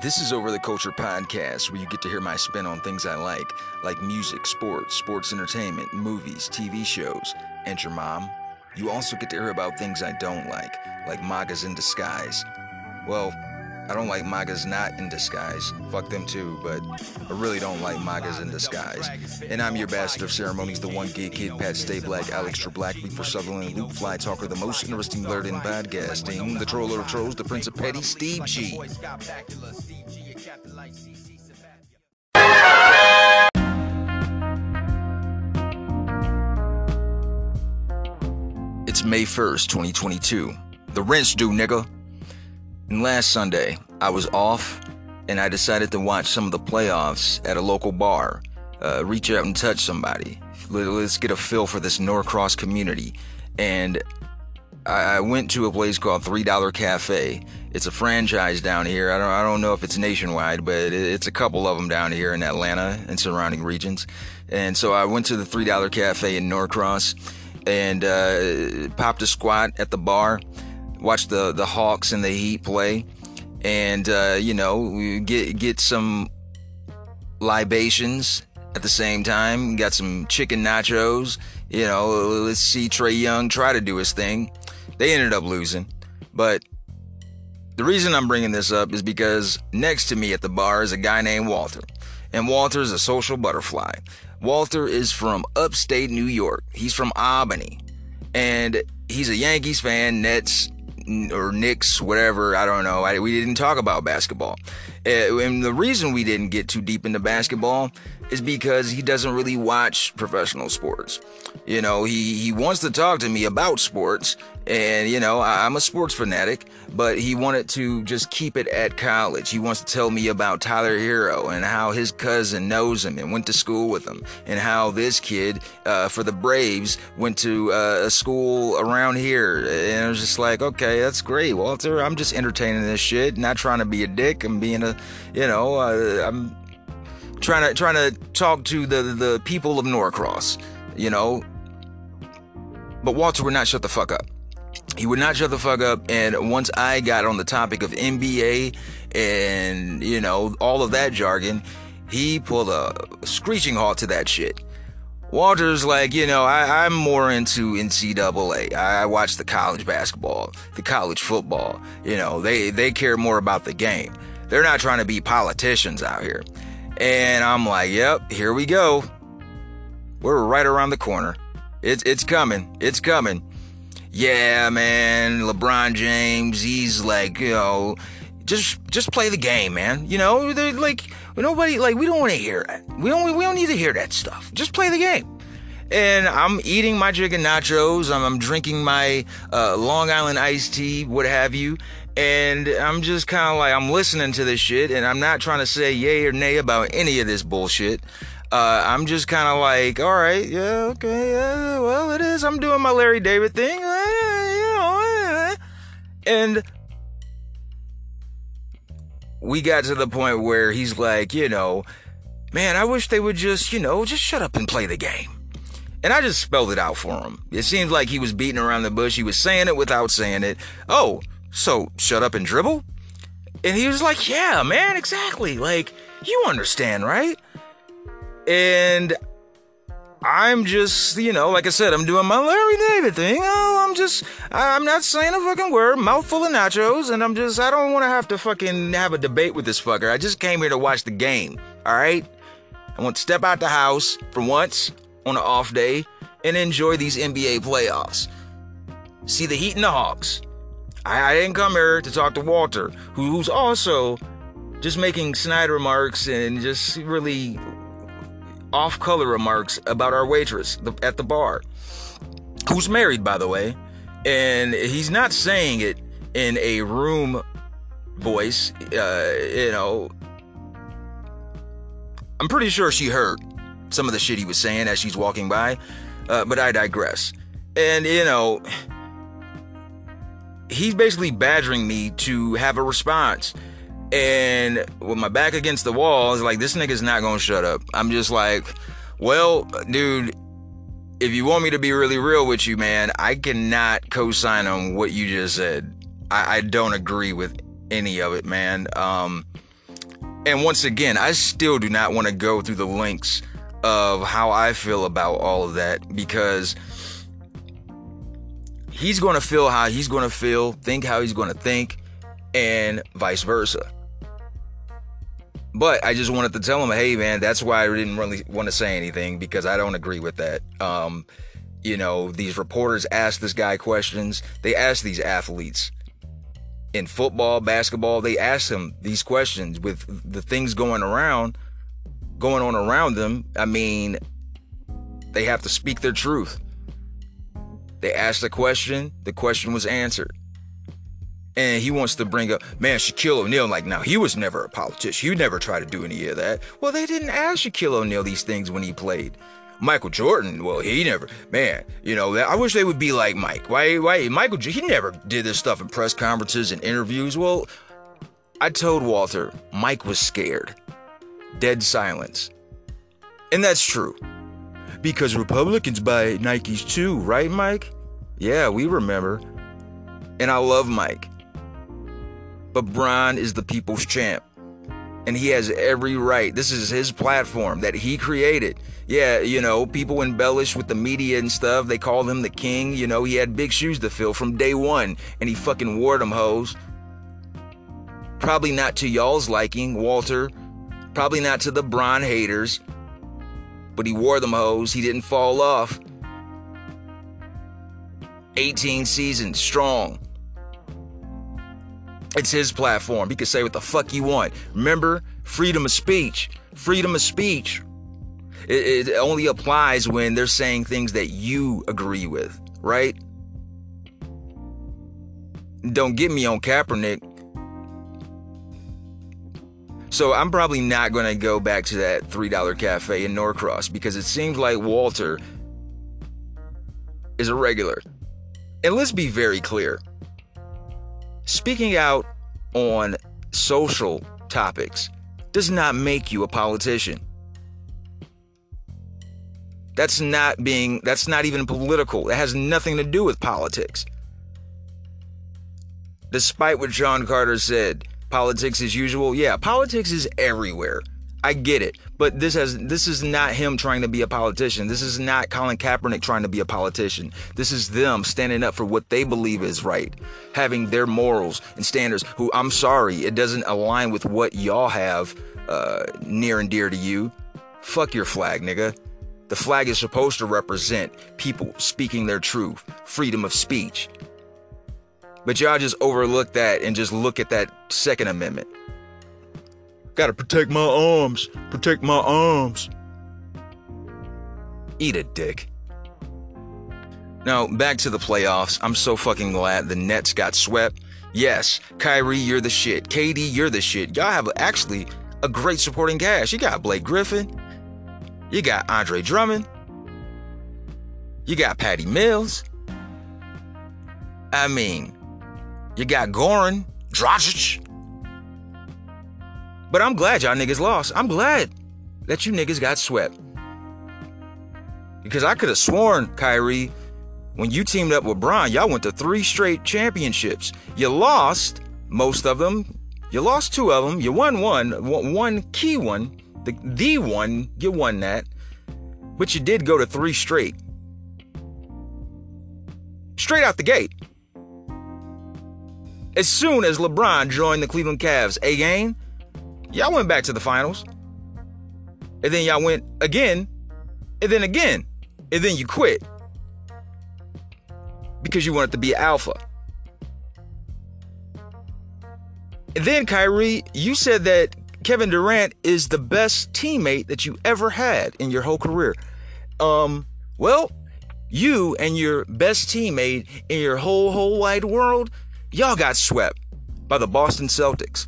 This is Over the Culture podcast, where you get to hear my spin on things I like, like music, sports, sports entertainment, movies, TV shows, and your mom. You also get to hear about things I don't like, like MAGAs in disguise. Well, I don't like MAGAs not in disguise. Fuck them too, but I really don't like MAGAs in disguise. And I'm your bastard of ceremonies, the one gay kid, Pat Stay Black, Alex Tra Black, for Sutherland, Luke Fly Talker, the most interesting blurred in podcasting, the troller of trolls, the prince of petty, Steve G. May 1st, 2022. The rent's due, nigga. And last Sunday, I was off and I decided to watch some of the playoffs at a local bar. Uh, reach out and touch somebody. Let's get a feel for this Norcross community. And I went to a place called Three Dollar Cafe. It's a franchise down here. I don't, I don't know if it's nationwide, but it's a couple of them down here in Atlanta and surrounding regions. And so I went to the Three Dollar Cafe in Norcross and uh, popped a squat at the bar, watched the the Hawks and the Heat play, and uh, you know get get some libations at the same time. Got some chicken nachos. You know, let's see Trae Young try to do his thing. They ended up losing, but the reason I'm bringing this up is because next to me at the bar is a guy named Walter. And Walter is a social butterfly. Walter is from upstate New York. He's from Albany. And he's a Yankees fan, Nets or Knicks, whatever. I don't know. I, we didn't talk about basketball. Uh, and the reason we didn't get too deep into basketball is because he doesn't really watch professional sports. You know, he, he wants to talk to me about sports, and you know, I, I'm a sports fanatic, but he wanted to just keep it at college. He wants to tell me about Tyler Herro and how his cousin knows him and went to school with him, and how this kid uh, for the Braves went to uh, a school around here. And I was just like, okay, that's great, Walter. I'm just entertaining this shit, not trying to be a dick. I'm being a, you know, uh, I'm trying to trying to talk to the the people of Norcross, you know. But Walter would not shut the fuck up. He would not shut the fuck up. And once I got on the topic of NBA and you know all of that jargon, he pulled a screeching halt to that shit. Walter's like, you know, I, am more into NCAA. I, I watch the college basketball, the college football. You know, they they care more about the game. They're not trying to be politicians out here. And I'm like, yep, here we go. We're right around the corner. It's it's coming. It's coming. Yeah, man, LeBron James, he's like, you know, just just play the game, man. You know, they're like nobody like we don't want to hear that. We don't we don't need to hear that stuff. Just play the game. And I'm eating my chicken nachos. I'm, I'm drinking my uh, Long Island iced tea, what have you. And I'm just kind of like, I'm listening to this shit and I'm not trying to say yay or nay about any of this bullshit. Uh, I'm just kind of like, all right, yeah, okay, yeah, well, it is. I'm doing my Larry David thing, and we got to the point where he's like, you know, man, I wish they would just, you know, just shut up and play the game. And I just spelled it out for him. It seems like he was beating around the bush. He was saying it without saying it. Oh, so shut up and dribble? And he was like, Yeah, man, exactly. Like, you understand, right? And I'm just, you know, like I said, I'm doing my Larry David thing. Oh, I'm just, I'm not saying a fucking word, mouthful of nachos, and I'm just, I don't want to have to fucking have a debate with this fucker. I just came here to watch the game, all right? I want to step out the house for once on an off day and enjoy these NBA playoffs. See the Heat and the Hawks. I, I didn't come here to talk to Walter, who, who's also just making snide remarks and just really off color remarks about our waitress at the bar, who's married, by the way. And he's not saying it in a room voice, uh, you know. I'm pretty sure she heard some of the shit he was saying as she's walking by, uh, but I digress. And, you know, he's basically badgering me to have a response. And with my back against the wall, it's like, this nigga's not gonna shut up. I'm just like, well, dude, if you want me to be really real with you, man, I cannot co sign on what you just said. I, I don't agree with any of it, man. Um, And once again, I still do not want to go through the links of how I feel about all of that because he's going to feel how he's going to feel, think how he's going to think, and vice versa. But I just wanted to tell him, hey man, that's why I didn't really want to say anything because I don't agree with that. Um, you know, these reporters ask this guy questions. They ask these athletes in football, basketball, they ask them these questions with the things going around, going on around them. I mean, they have to speak their truth. They asked a question, the question was answered. And he wants to bring up, man, Shaquille O'Neal. Like, now he was never a politician. He never tried to do any of that. Well, they didn't ask Shaquille O'Neal these things when he played. Michael Jordan, well, he never, man, you know, I wish they would be like Mike. Why, why, Michael, he never did this stuff in press conferences and interviews. Well, I told Walter, Mike was scared. Dead silence. And that's true. Because Republicans buy Nikes too, right, Mike? Yeah, we remember. And I love Mike. But Bron is the people's champ. And he has every right. This is his platform that he created. Yeah, you know, people embellish with the media and stuff. They call him the king. You know, he had big shoes to fill from day one. And he fucking wore them hoes. Probably not to y'all's liking, Walter. Probably not to the Bron haters but he wore them hoes. He didn't fall off. 18 seasons strong. It's his platform. He can say what the fuck he want. Remember, freedom of speech. Freedom of speech. It, it only applies when they're saying things that you agree with, right? Don't get me on Kaepernick. So I'm probably not going to go back to that $3 cafe in Norcross because it seems like Walter is a regular. And let's be very clear speaking out on social topics does not make you a politician. That's not being, that's not even political. It has nothing to do with politics. Despite what John Carter said, politics as usual. Yeah, politics is everywhere. I get it, but this has this is not him trying to be a politician. This is not Colin Kaepernick trying to be a politician. This is them standing up for what they believe is right, having their morals and standards. Who I'm sorry, it doesn't align with what y'all have uh, near and dear to you. Fuck your flag, nigga. The flag is supposed to represent people speaking their truth, freedom of speech, but y'all just overlook that and just look at that Second Amendment. Gotta protect my arms. Protect my arms. Eat a dick. Now, back to the playoffs. I'm so fucking glad the Nets got swept. Yes, Kyrie, you're the shit. KD, you're the shit. Y'all have actually a great supporting cast. You got Blake Griffin. You got Andre Drummond. You got Patty Mills. I mean, you got Goran, Dragic. But I'm glad y'all niggas lost. I'm glad that you niggas got swept. Because I could have sworn, Kyrie, when you teamed up with Bron, y'all went to three straight championships. You lost most of them. You lost two of them. You won one, one key one, the, the one, you won that. But you did go to three straight. Straight out the gate. As soon as LeBron joined the Cleveland Cavs eh, again, y'all went back to the finals. And then y'all went again, and then again, and then you quit because you wanted to be alpha. And then, Kyrie, you said that Kevin Durant is the best teammate that you ever had in your whole career. Um, well, you and your best teammate in your whole whole wide world Y'all got swept by the Boston Celtics.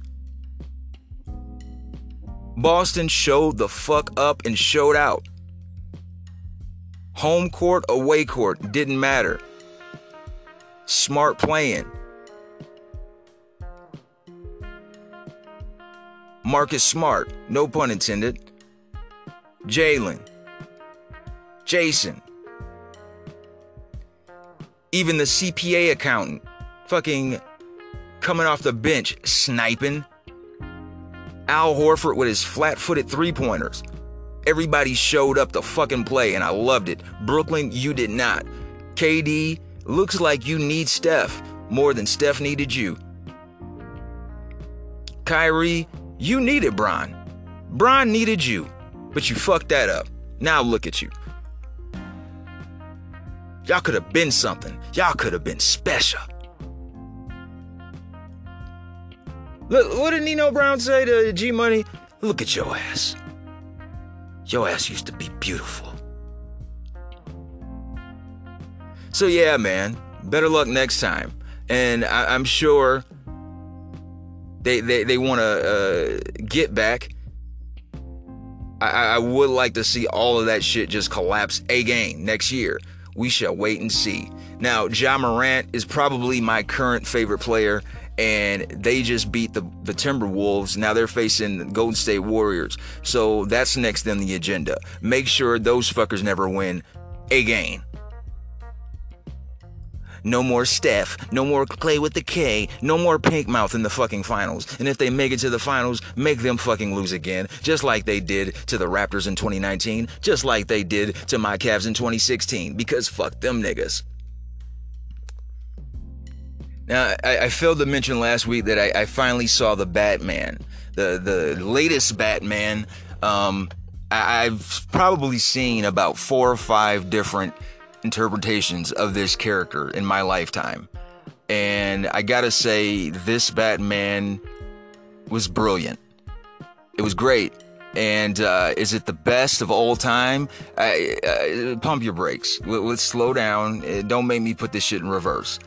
Boston showed the fuck up and showed out. Home court, away court, didn't matter. Smart playing. Marcus Smart, no pun intended. Jaylen. Jayson. Even the CPA accountant fucking coming off the bench sniping. Al Horford with his flat footed three pointers. Everybody showed up to fucking play, and I loved it. Brooklyn, you did not. KD, looks like you need Steph more than Steph needed you. Kyrie, you needed Bron. Bron needed you, but you fucked that up. Now look at you. Y'all could have been something. Y'all could have been special. Look, what did Nino Brown say to G Money? Look at your ass. Your ass used to be beautiful. So yeah, man. Better luck next time. And I, am sure they they, they want to uh, get back. I, I would like to see all of that shit just collapse again next year. We shall wait and see. Now, Ja Morant is probably my current favorite player and they just beat the, the Timberwolves. Now they're facing the Golden State Warriors. So that's next on the agenda. Make sure those fuckers never win a game. No more Steph. No more Clay with the K. No more Pink Mouth in the fucking finals. And if they make it to the finals, make them fucking lose again. Just like they did to the Raptors in 2019. Just like they did to my Cavs in 2016. Because fuck them niggas. Now, I, I, failed to mention last week that I, I, finally saw the Batman, the the latest Batman. Um, I, I've probably seen about four or five different interpretations of this character in my lifetime, and I gotta say, this Batman was brilliant. It was great. And uh, is it the best of all time? I, uh, pump your brakes. Let's slow down. Don't make me put this shit in reverse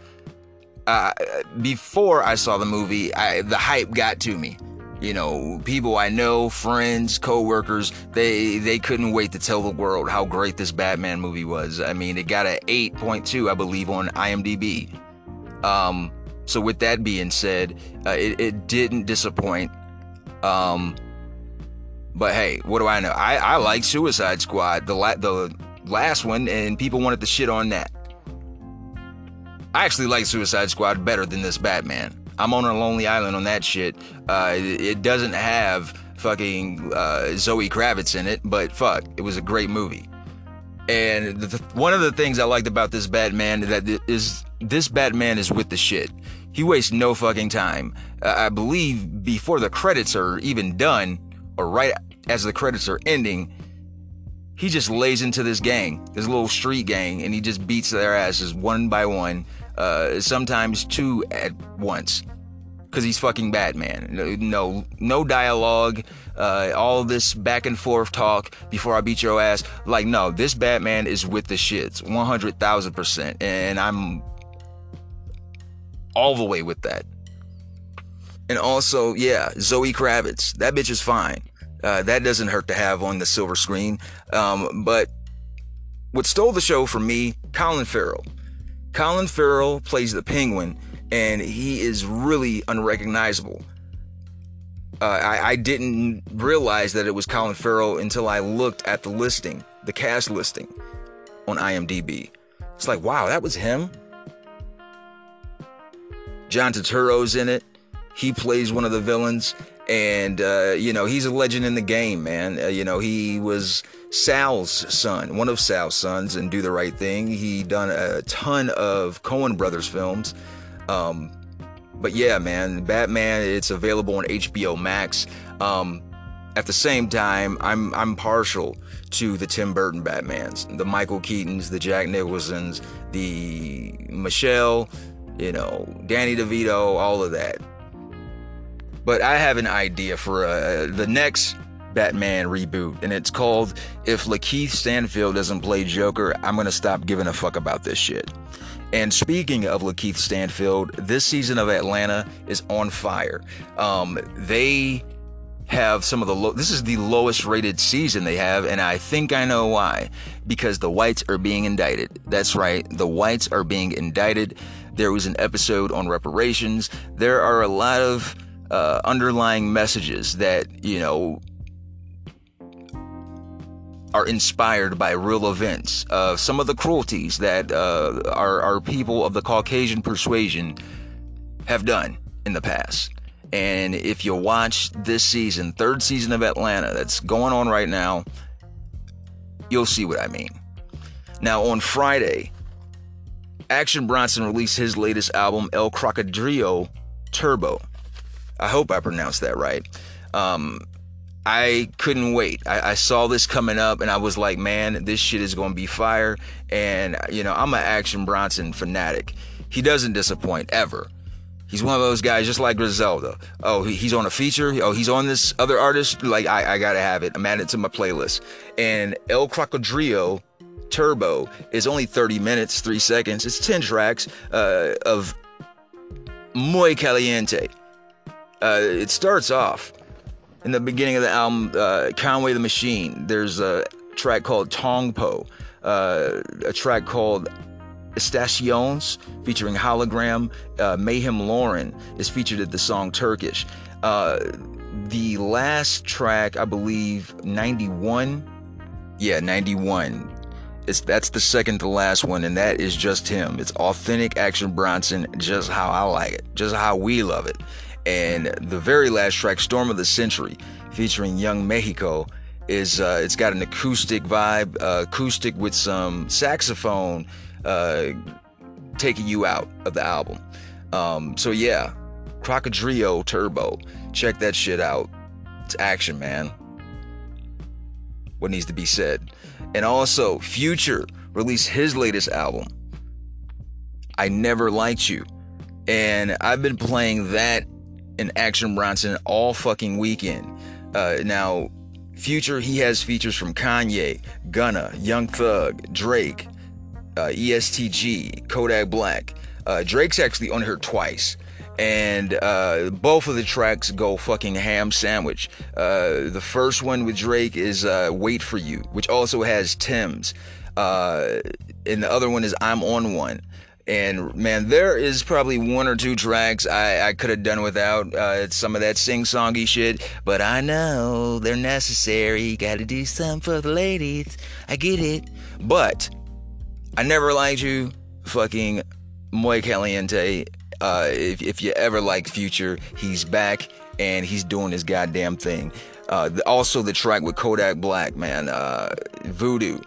uh, before I saw the movie, I, the hype got to me. You know, people I know, friends, coworkers, they they couldn't wait to tell the world how great this Batman movie was. I mean, it got an 8.2, I believe, on IMDb. Um, so with that being said, uh, it, it didn't disappoint. Um, but hey, what do I know? I, I like Suicide Squad, the la- the last one, and people wanted to shit on that. I actually like Suicide Squad better than this Batman. I'm on a lonely island on that shit. Uh, it doesn't have fucking uh, Zoe Kravitz in it, but fuck, it was a great movie. And the, one of the things I liked about this Batman that is this Batman is with the shit. He wastes no fucking time. Uh, I believe before the credits are even done, or right as the credits are ending, he just lays into this gang, this little street gang, and he just beats their asses one by one uh, sometimes two at once because he's fucking Batman. No, no dialogue, uh, all this back and forth talk before I beat your ass. Like, no, this Batman is with the shits, one hundred thousand percent, and I'm all the way with that. And also, yeah, Zoe Kravitz, that bitch is fine. Uh, that doesn't hurt to have on the silver screen. Um, but what stole the show for me, Colin Farrell. Colin Farrell plays the Penguin, and he is really unrecognizable. Uh, I, I, didn't realize that it was Colin Farrell until I looked at the listing, the cast listing on IMDb. It's like, wow, that was him. John Turturro's in it. He plays one of the villains, and uh, you know he's a legend in the game, man. Uh, you know he was Sal's son, one of Sal's sons, and Do the Right Thing. He done a ton of Coen Brothers films. Um, but yeah, man, Batman. It's available on HBO Max. Um, at the same time, I'm I'm partial to the Tim Burton Batmans, the Michael Keatons, the Jack Nicholsons, the Michelle, you know, Danny DeVito, all of that. But I have an idea for uh, the next Batman reboot, and it's called If Lakeith Stanfield Doesn't Play Joker, I'm Gonna Stop Giving a Fuck About This Shit. And speaking of Lakeith Stanfield, this season of Atlanta is on fire. Um, they have some of the low, this is the lowest rated season they have, and I think I know why. Because the whites are being indicted. That's right, the whites are being indicted. There was an episode on reparations. There are a lot of uh, underlying messages that, you know, are inspired by real events. Uh, some of the cruelties that uh, our, our people of the Caucasian persuasion have done in the past. And if you watch this season, third season of Atlanta, that's going on right now, you'll see what I mean. Now, on Friday, Action Bronson released his latest album, El Crocodrillo Turbo. I hope I pronounced that right. Um, I couldn't wait. I, I, saw this coming up and I was like, man, this shit is going to be fire. And, you know, I'm an Action Bronson fanatic. He doesn't disappoint ever. He's one of those guys just like Griselda. Oh, he's on a feature. Oh, he's on this other artist. Like, I, I got to have it. I'm adding it to my playlist. And El Crocodrillo Turbo is only 30 minutes, 3 seconds. It's 10 tracks uh, of Muy Caliente. Uh, it starts off in the beginning of the album, uh, Conway the Machine, there's a track called Tongpo, uh, a track called Estaciones featuring Hologram. Uh, Mayhem Lauren is featured at the song Turkish. Uh, the last track, I believe, 91. Yeah, 91. It's, that's the second to last one, and that is just him. It's authentic Action Bronson, just how I like it, just how we love it. And the very last track, Storm of the Century, featuring Young Mexico, is uh, it's got an acoustic vibe, uh, acoustic with some saxophone, uh, taking you out of the album. Um, so yeah, Crocodrillo Turbo, check that shit out. It's action, man. What needs to be said? And also, Future released his latest album. I never liked you, and I've been playing that and Action Bronson all fucking weekend. Uh, now, Future, he has features from Kanye, Gunna, Young Thug, Drake, uh, EST Gee, Kodak Black. Uh, Drake's actually on here twice. And uh, both of the tracks go fucking ham sandwich. Uh, the first one with Drake is uh, Wait For You, which also has Tems. Uh, and the other one is I'm On One. And man, there is probably one or two tracks I, I could have done without uh, some of that sing songy shit, but I know they're necessary. Gotta do something for the ladies. I get it. But I never liked you, fucking Muy Caliente. Uh, if, if you ever liked Future, he's back and he's doing his goddamn thing. Uh, also, the track with Kodak Black, man, uh, Voodoo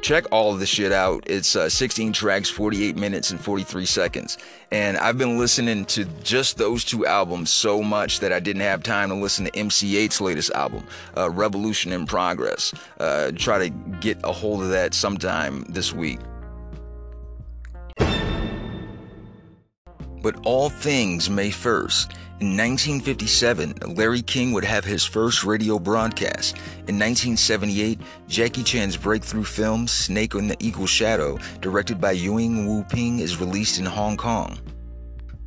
check all of the shit out. It's uh, 16 tracks, 48 minutes, and 43 seconds. And I've been listening to just those two albums so much that I didn't have time to listen to MC Eiht's latest album, uh, Revolution in Progress. Uh, try to get a hold of that sometime this week. But all things May 1st. In 1957, Larry King would have his first radio broadcast. In 1978, Jackie Chan's breakthrough film Snake in the Eagle Shadow, directed by Yuen Woo-ping, is released in Hong Kong.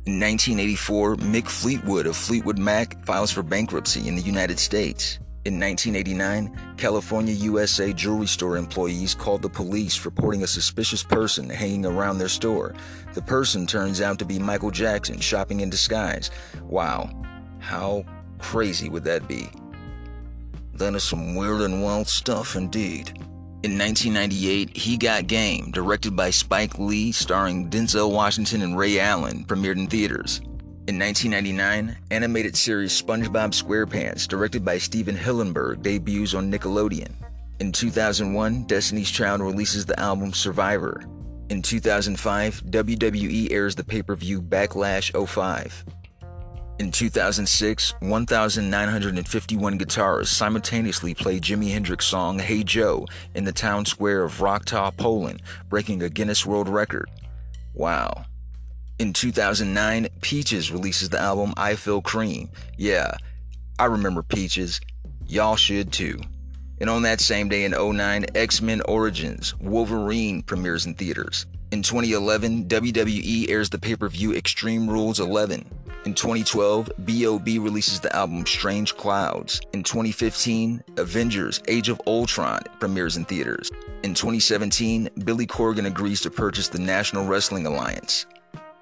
In 1984, Mick Fleetwood of Fleetwood Mac files for bankruptcy in the United States. In 1989, California USA jewelry store employees called the police reporting a suspicious person hanging around their store. The person turns out to be Michael Jackson shopping in disguise. Wow, how crazy would that be? That is some weird and wild stuff indeed. In 1998, He Got Game, directed by Spike Lee, starring Denzel Washington and Ray Allen, premiered in theaters. In 1999, animated series SpongeBob SquarePants, directed by Stephen Hillenburg, debuts on Nickelodeon. In 2001, Destiny's Child releases the album Survivor. In 2005, WWE airs the pay per view Backlash 05. In 2006, 1,951 guitarists simultaneously played Jimi Hendrix's song Hey Joe in the town square of Wrocław, Poland, breaking a Guinness World Record. Wow. In 2009, Peaches releases the album I Feel Cream. Yeah, I remember Peaches. Y'all should too. And on that same day in 09, X Men Origins Wolverine premieres in theaters. In 2011, WWE airs the pay per view Extreme Rules 11. In 2012, B.O.B. releases the album Strange Clouds. In 2015, Avengers Age of Ultron premieres in theaters. In 2017, Billy Corgan agrees to purchase the National Wrestling Alliance.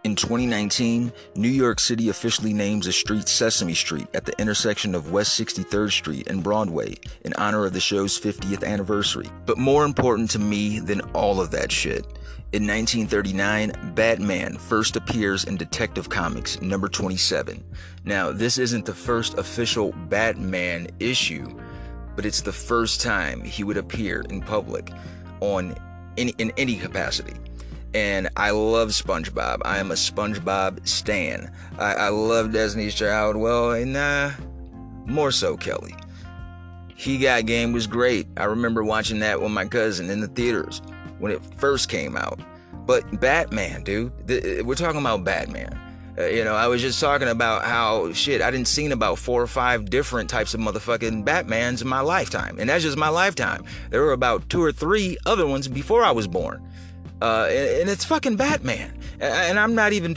In 2019, New York City officially names a street Sesame Street at the intersection of West 63rd Street and Broadway in honor of the show's 50th anniversary. But more important to me than all of that shit, in 1939, Batman first appears in Detective Comics number 27. Now, this isn't the first official Batman issue, but it's the first time he would appear in public on any, in any capacity and I love SpongeBob. I am a SpongeBob stan. I, I love Destiny's Child. Well, and uh, more so Kelly. He Got Game was great. I remember watching that with my cousin in the theaters when it first came out. But Batman, dude, th- we're talking about Batman. Uh, you know, I was just talking about how shit I didn't seen about four or five different types of motherfucking Batmans in my lifetime, and that's just my lifetime. There were about two or three other ones before I was born. Uh, and, and it's fucking Batman. And I'm not even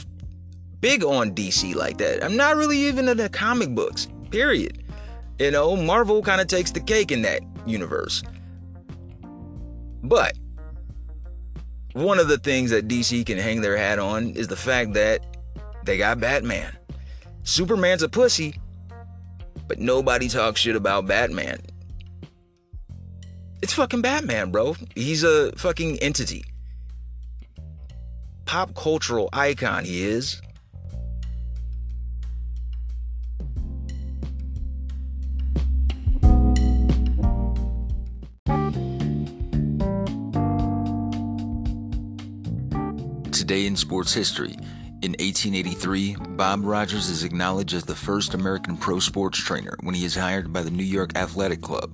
big on DC like that. I'm not really even into comic books, period. You know, Marvel kind of takes the cake in that universe. But one of the things that DC can hang their hat on is the fact that they got Batman. Superman's a pussy, but nobody talks shit about Batman. It's fucking Batman, bro. He's a fucking entity pop cultural icon he is. Today in sports history, in 1883, Bob Rogers is acknowledged as the first American pro sports trainer when he is hired by the New York Athletic Club.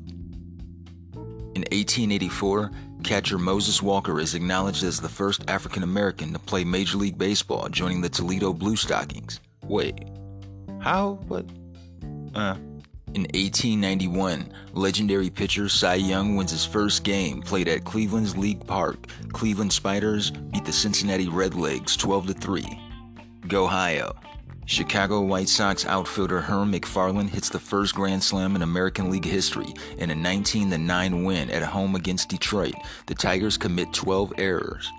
In 1884, Catcher Moses Walker is acknowledged as the first African American to play Major League Baseball, joining the Toledo Blue Stockings. Wait, how? What? Uh. In 1891, legendary pitcher Cy Young wins his first game played at Cleveland's League Park. Cleveland Spiders beat the Cincinnati Redlegs 12 3. Go Ohio. Chicago White Sox outfielder Herm McFarland hits the first Grand Slam in American League history in a 19 9 win at home against Detroit. The Tigers commit 12 errors.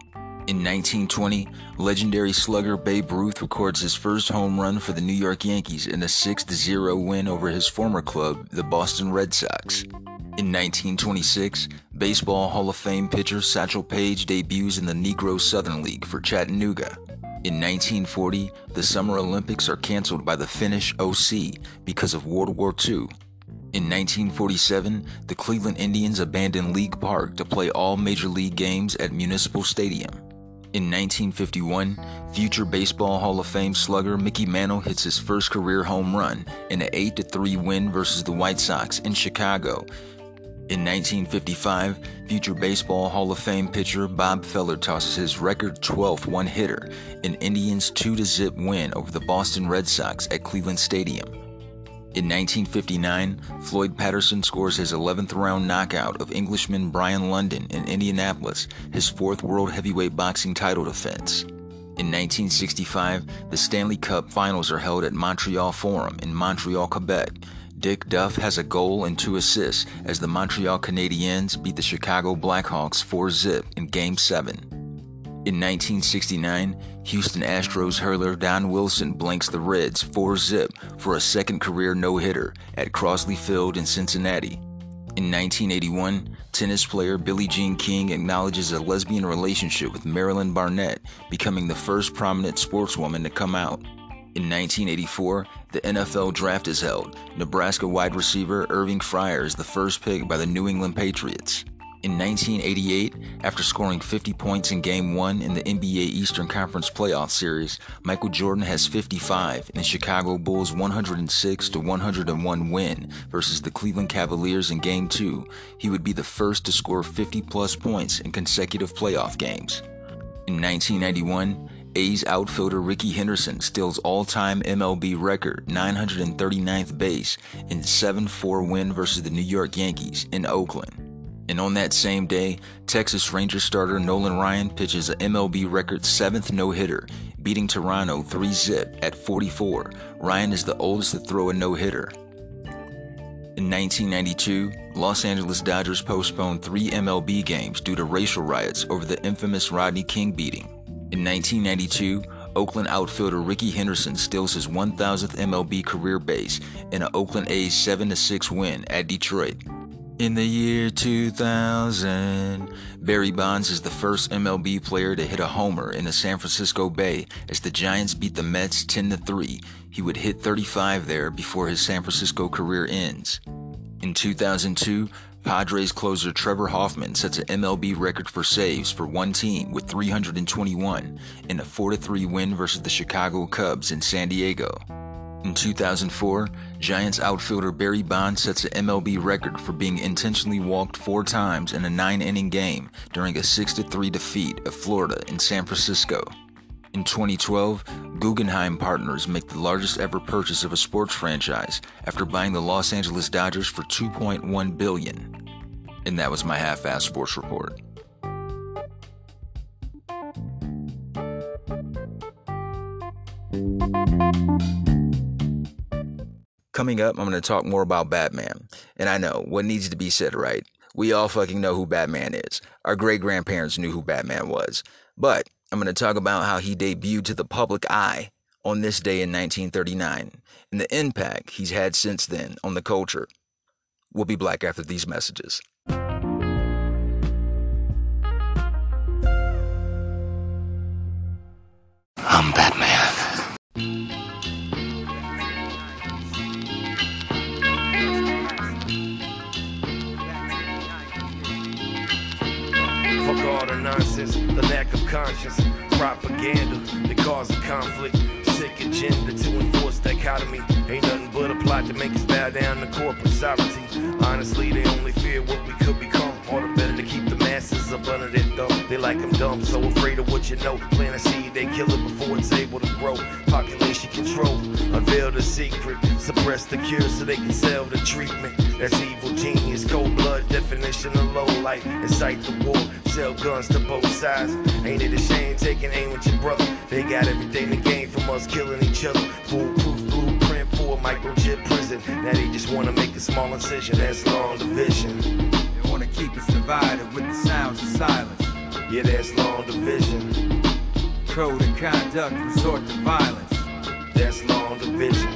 In 1920, legendary slugger Babe Ruth records his first home run for the New York Yankees in a 6 0 win over his former club, the Boston Red Sox. In 1926, Baseball Hall of Fame pitcher Satchel Paige debuts in the Negro Southern League for Chattanooga. In 1940, the Summer Olympics are canceled by the Finnish OC because of World War II. In 1947, the Cleveland Indians abandon League Park to play all major league games at Municipal Stadium. In 1951, future Baseball Hall of Fame slugger Mickey Mantle hits his first career home run in an 8 3 win versus the White Sox in Chicago in 1955, future Baseball Hall of Fame pitcher Bob Feller tosses his record 12th one hitter in Indians' 2 0 win over the Boston Red Sox at Cleveland Stadium. In 1959, Floyd Patterson scores his 11th round knockout of Englishman Brian London in Indianapolis, his fourth World Heavyweight Boxing title defense. In 1965, the Stanley Cup Finals are held at Montreal Forum in Montreal, Quebec, Dick Duff has a goal and two assists as the Montreal Canadiens beat the Chicago Blackhawks 4 zip in Game 7. In 1969, Houston Astros hurler Don Wilson blanks the Reds 4 zip for a second career no hitter at Crosley Field in Cincinnati. In 1981, tennis player Billie Jean King acknowledges a lesbian relationship with Marilyn Barnett, becoming the first prominent sportswoman to come out. In 1984, the NFL draft is held. Nebraska wide receiver Irving Fryar is the first pick by the New England Patriots. In 1988, after scoring 50 points in Game 1 in the NBA Eastern Conference Playoff Series, Michael Jordan has 55 in the Chicago Bulls' 106 101 win versus the Cleveland Cavaliers in Game 2. He would be the first to score 50 plus points in consecutive playoff games. In 1991, A's outfielder Rickey Henderson steals all-time MLB record 939th base in 7-4 win versus the New York Yankees in Oakland. And on that same day, Texas Ranger starter Nolan Ryan pitches a MLB record 7th no-hitter, beating Toronto 3-zip at 44. Ryan is the oldest to throw a no-hitter. In 1992, Los Angeles Dodgers postponed three MLB games due to racial riots over the infamous Rodney King beating. In 1992, Oakland outfielder Rickey Henderson steals his 1000th MLB career base in an Oakland A's 7 6 win at Detroit. In the year 2000, Barry Bonds is the first MLB player to hit a homer in the San Francisco Bay as the Giants beat the Mets 10 3. He would hit 35 there before his San Francisco career ends. In 2002, Padres closer Trevor Hoffman sets an MLB record for saves for one team with 321 in a 4 3 win versus the Chicago Cubs in San Diego. In 2004, Giants outfielder Barry Bonds sets an MLB record for being intentionally walked four times in a nine inning game during a 6 3 defeat of Florida in San Francisco. In 2012, Guggenheim Partners make the largest ever purchase of a sports franchise after buying the Los Angeles Dodgers for 2.1 billion. And that was my half-ass sports report. Coming up, I'm going to talk more about Batman. And I know what needs to be said, right? We all fucking know who Batman is. Our great grandparents knew who Batman was. But I'm going to talk about how he debuted to the public eye on this day in 1939 and the impact he's had since then on the culture. We'll be back after these messages. I'm Batman. Nonsense, the lack of conscience, propaganda that causes conflict, sick agenda to enforce dichotomy. Ain't nothing but a plot to make us bow down to corporate sovereignty. Honestly, they only fear what we could become. All the better the masses up under their thumb. They like them dumb, so afraid of what you know. Plant a seed, they kill it before it's able to grow. Population control, unveil the secret, suppress the cure so they can sell the treatment. That's evil genius, cold blood, definition of low light, incite the war sell guns to both sides. Ain't it a shame taking aim with your brother? They got everything to gain from us killing each other. Foolproof blueprint for a microchip prison. Now they just wanna make a small incision. That's long division. Keep us divided with the sounds of silence. Yeah, that's long division. Code of conduct, resort to violence. That's long division.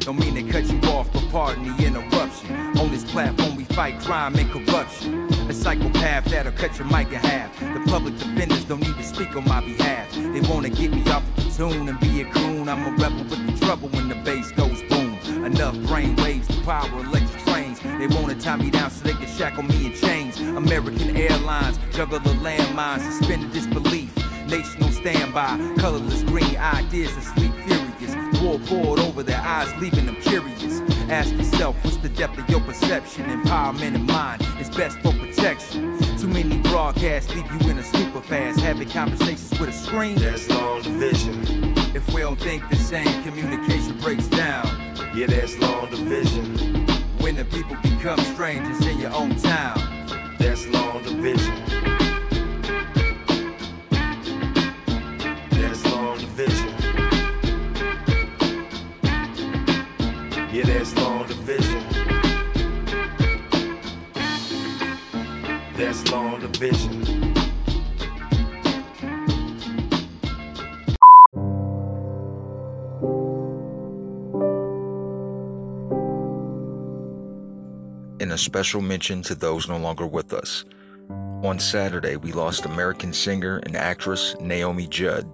Don't mean to cut you off, but pardon the interruption. On this platform, we fight crime and corruption. A psychopath that'll cut your mic in half. The public defenders don't even speak on my behalf. They wanna get me off the tune and be a coon. I'm a rebel with the trouble when the bass goes boom. Enough brain waves to power electric trains. They wanna tie me down so they can shackle me in chains. American Airlines juggle the landmines, suspended disbelief. Nation on standby, colorless green ideas asleep furious. War poured over their eyes, leaving them curious. Ask yourself, what's the depth of your perception? Empowerment of mind is best for protection. Too many broadcasts leave you in a stupor fast, having conversations with a screen. That's long division. If we don't think the same, communication breaks down. Yeah, that's long division. When the people become strangers in your own town. That's long division. Long a special mention to those no longer with us. On Saturday, we lost American singer and actress Naomi Judd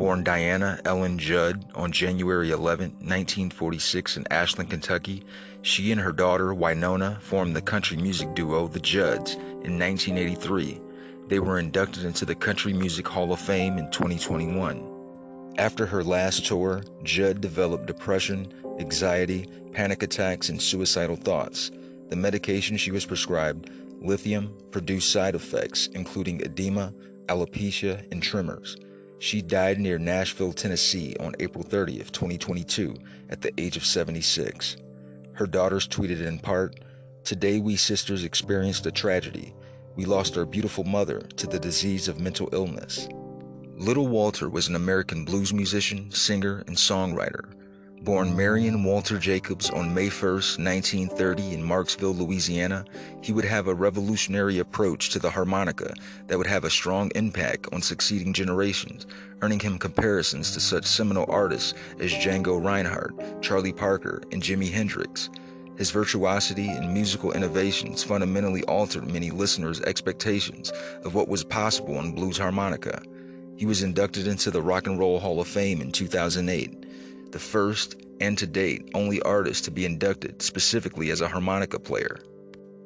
Born Diana Ellen Judd on January 11, 1946, in Ashland, Kentucky, she and her daughter Wynonna formed the country music duo The Judds in 1983. They were inducted into the Country Music Hall of Fame in 2021. After her last tour, Judd developed depression, anxiety, panic attacks, and suicidal thoughts. The medication she was prescribed, lithium, produced side effects, including edema, alopecia, and tremors. She died near Nashville, Tennessee on April 30th, 2022, at the age of 76. Her daughters tweeted in part Today, we sisters experienced a tragedy. We lost our beautiful mother to the disease of mental illness. Little Walter was an American blues musician, singer, and songwriter. Born Marion Walter Jacobs on May 1, 1930, in Marksville, Louisiana, he would have a revolutionary approach to the harmonica that would have a strong impact on succeeding generations, earning him comparisons to such seminal artists as Django Reinhardt, Charlie Parker, and Jimi Hendrix. His virtuosity and musical innovations fundamentally altered many listeners' expectations of what was possible on blues harmonica. He was inducted into the Rock and Roll Hall of Fame in 2008 the first and to date only artist to be inducted specifically as a harmonica player.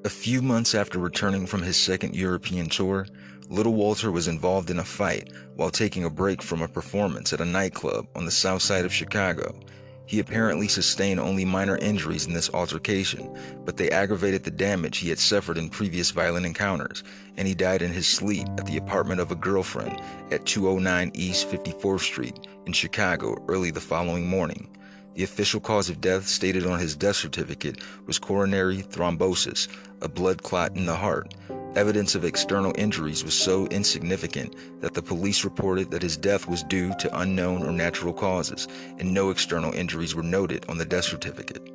A few months after returning from his second European tour, Little Walter was involved in a fight while taking a break from a performance at a nightclub on the south side of Chicago. He apparently sustained only minor injuries in this altercation, but they aggravated the damage he had suffered in previous violent encounters, and he died in his sleep at the apartment of a girlfriend at 209 East 54th Street in Chicago early the following morning. The official cause of death stated on his death certificate was coronary thrombosis, a blood clot in the heart. Evidence of external injuries was so insignificant that the police reported that his death was due to unknown or natural causes, and no external injuries were noted on the death certificate.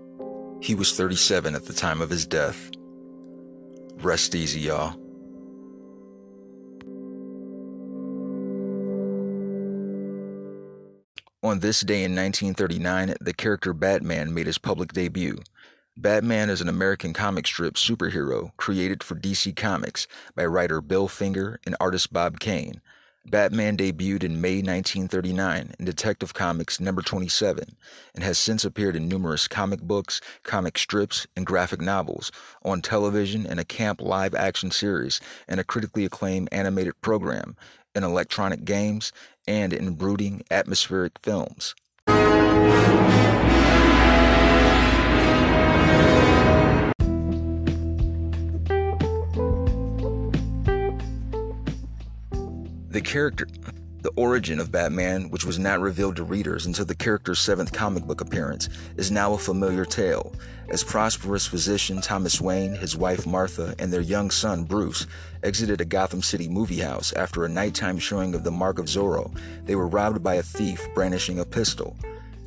He was 37 at the time of his death. Rest easy, y'all. On this day in 1939, the character Batman made his public debut. Batman is an American comic strip superhero created for DC Comics by writer Bill Finger and artist Bob Kane. Batman debuted in May 1939 in Detective Comics number 27 and has since appeared in numerous comic books, comic strips, and graphic novels, on television in a camp live action series and a critically acclaimed animated program, in electronic games, and in brooding atmospheric films. The character, the origin of Batman, which was not revealed to readers until the character's seventh comic book appearance, is now a familiar tale. As prosperous physician Thomas Wayne, his wife Martha, and their young son Bruce exited a Gotham City movie house after a nighttime showing of The Mark of Zorro, they were robbed by a thief brandishing a pistol.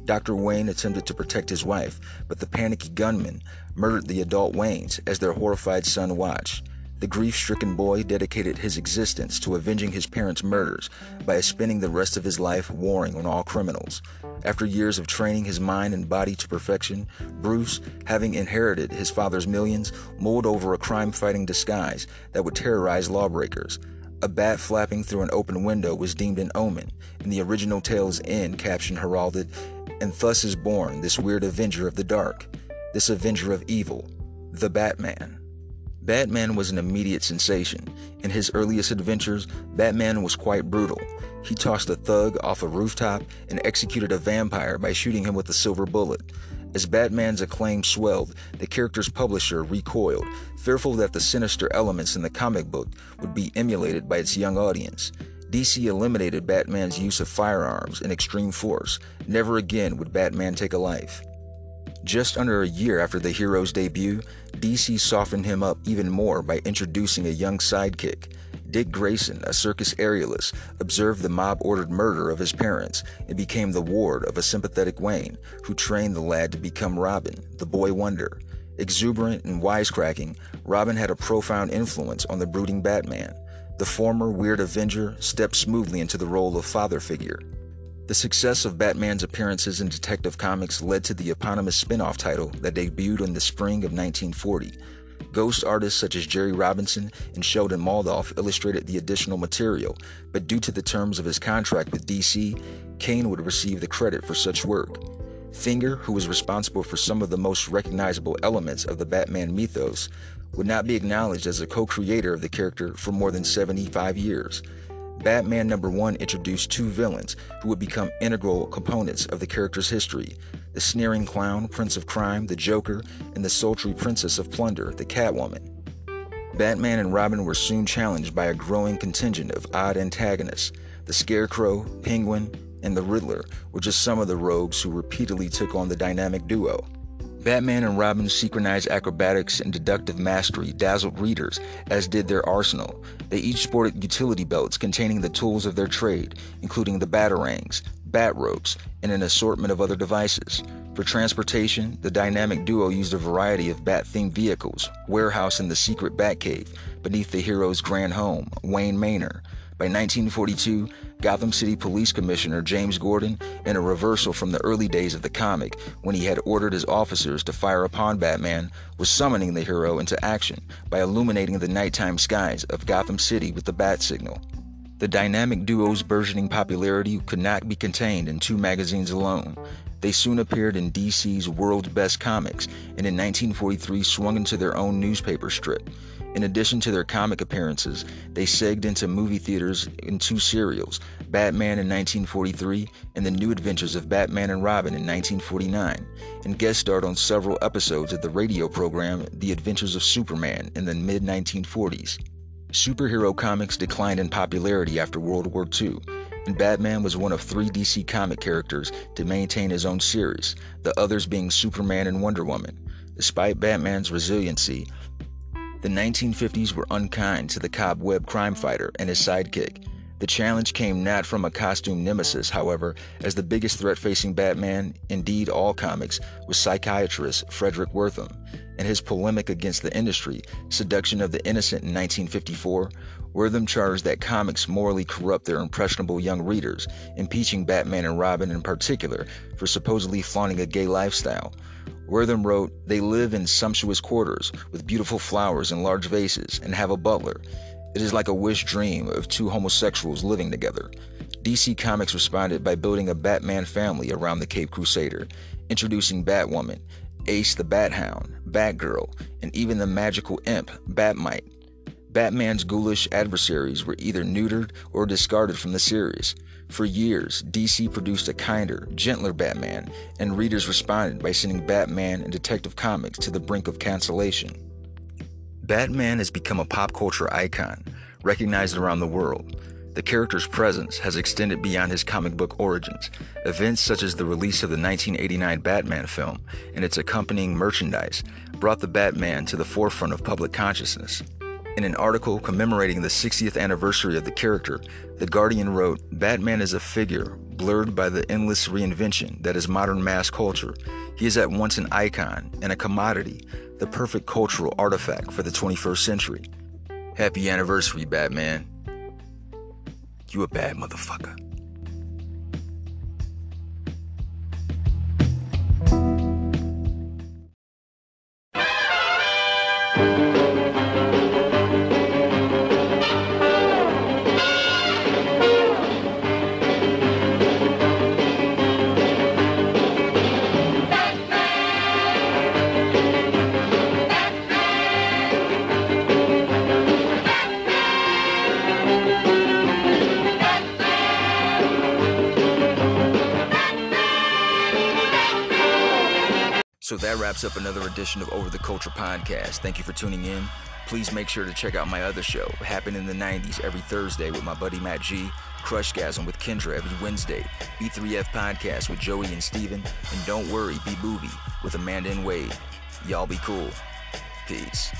Dr. Wayne attempted to protect his wife, but the panicky gunman murdered the adult Waynes as their horrified son watched. The grief stricken boy dedicated his existence to avenging his parents' murders by spending the rest of his life warring on all criminals. After years of training his mind and body to perfection, Bruce, having inherited his father's millions, mulled over a crime fighting disguise that would terrorize lawbreakers. A bat flapping through an open window was deemed an omen, and the original tale's end caption heralded, and thus is born this weird avenger of the dark, this avenger of evil, the Batman. Batman was an immediate sensation. In his earliest adventures, Batman was quite brutal. He tossed a thug off a rooftop and executed a vampire by shooting him with a silver bullet. As Batman's acclaim swelled, the character's publisher recoiled, fearful that the sinister elements in the comic book would be emulated by its young audience. DC eliminated Batman's use of firearms and extreme force. Never again would Batman take a life. Just under a year after the hero's debut, DC softened him up even more by introducing a young sidekick. Dick Grayson, a circus aerialist, observed the mob ordered murder of his parents and became the ward of a sympathetic Wayne, who trained the lad to become Robin, the boy wonder. Exuberant and wisecracking, Robin had a profound influence on the brooding Batman. The former weird Avenger stepped smoothly into the role of father figure. The success of Batman's appearances in Detective Comics led to the eponymous spin off title that debuted in the spring of 1940. Ghost artists such as Jerry Robinson and Sheldon Moldoff illustrated the additional material, but due to the terms of his contract with DC, Kane would receive the credit for such work. Finger, who was responsible for some of the most recognizable elements of the Batman mythos, would not be acknowledged as a co creator of the character for more than 75 years. Batman number one introduced two villains who would become integral components of the character's history the sneering clown, Prince of Crime, the Joker, and the sultry Princess of Plunder, the Catwoman. Batman and Robin were soon challenged by a growing contingent of odd antagonists. The Scarecrow, Penguin, and the Riddler were just some of the rogues who repeatedly took on the dynamic duo. Batman and Robin's synchronized acrobatics and deductive mastery dazzled readers, as did their arsenal. They each sported utility belts containing the tools of their trade, including the batarangs, bat ropes, and an assortment of other devices. For transportation, the dynamic duo used a variety of bat themed vehicles, warehouse in the secret Batcave beneath the hero's grand home, Wayne Manor. By 1942, Gotham City Police Commissioner James Gordon, in a reversal from the early days of the comic when he had ordered his officers to fire upon Batman, was summoning the hero into action by illuminating the nighttime skies of Gotham City with the bat signal. The dynamic duo's burgeoning popularity could not be contained in two magazines alone. They soon appeared in DC's World's Best Comics and in 1943 swung into their own newspaper strip. In addition to their comic appearances, they segged into movie theaters in two serials, Batman in 1943 and The New Adventures of Batman and Robin in 1949, and guest starred on several episodes of the radio program The Adventures of Superman in the mid 1940s. Superhero comics declined in popularity after World War II, and Batman was one of three DC comic characters to maintain his own series, the others being Superman and Wonder Woman. Despite Batman's resiliency, the 1950s were unkind to the cobweb crime fighter and his sidekick. The challenge came not from a costume nemesis, however, as the biggest threat facing Batman, indeed all comics, was psychiatrist Fredric Wertham and his polemic against the industry, Seduction of the Innocent in 1954, Wertham charged that comics morally corrupt their impressionable young readers, impeaching Batman and Robin in particular for supposedly flaunting a gay lifestyle. Wertham wrote, They live in sumptuous quarters with beautiful flowers in large vases and have a butler. It is like a wish dream of two homosexuals living together. DC Comics responded by building a Batman family around the Cape Crusader, introducing Batwoman, Ace the Bat Hound, Batgirl, and even the magical imp, Bat-Mite. Batman's ghoulish adversaries were either neutered or discarded from the series. For years, DC produced a kinder, gentler Batman, and readers responded by sending Batman and Detective Comics to the brink of cancellation. Batman has become a pop culture icon, recognized around the world. The character's presence has extended beyond his comic book origins. Events such as the release of the 1989 Batman film and its accompanying merchandise brought the Batman to the forefront of public consciousness. In an article commemorating the 60th anniversary of the character, The Guardian wrote Batman is a figure blurred by the endless reinvention that is modern mass culture. He is at once an icon and a commodity, the perfect cultural artifact for the 21st century. Happy anniversary, Batman. You a bad motherfucker. Wraps up another edition of Over the Culture podcast. Thank you for tuning in. Please make sure to check out my other show, Happened in the 90s, every Thursday with my buddy Matt G, Crushgasm with Kendra every Wednesday, B3F podcast with Joey and Steven, and Don't Worry, Be Movie with Amanda and Wade. Y'all be cool. Peace.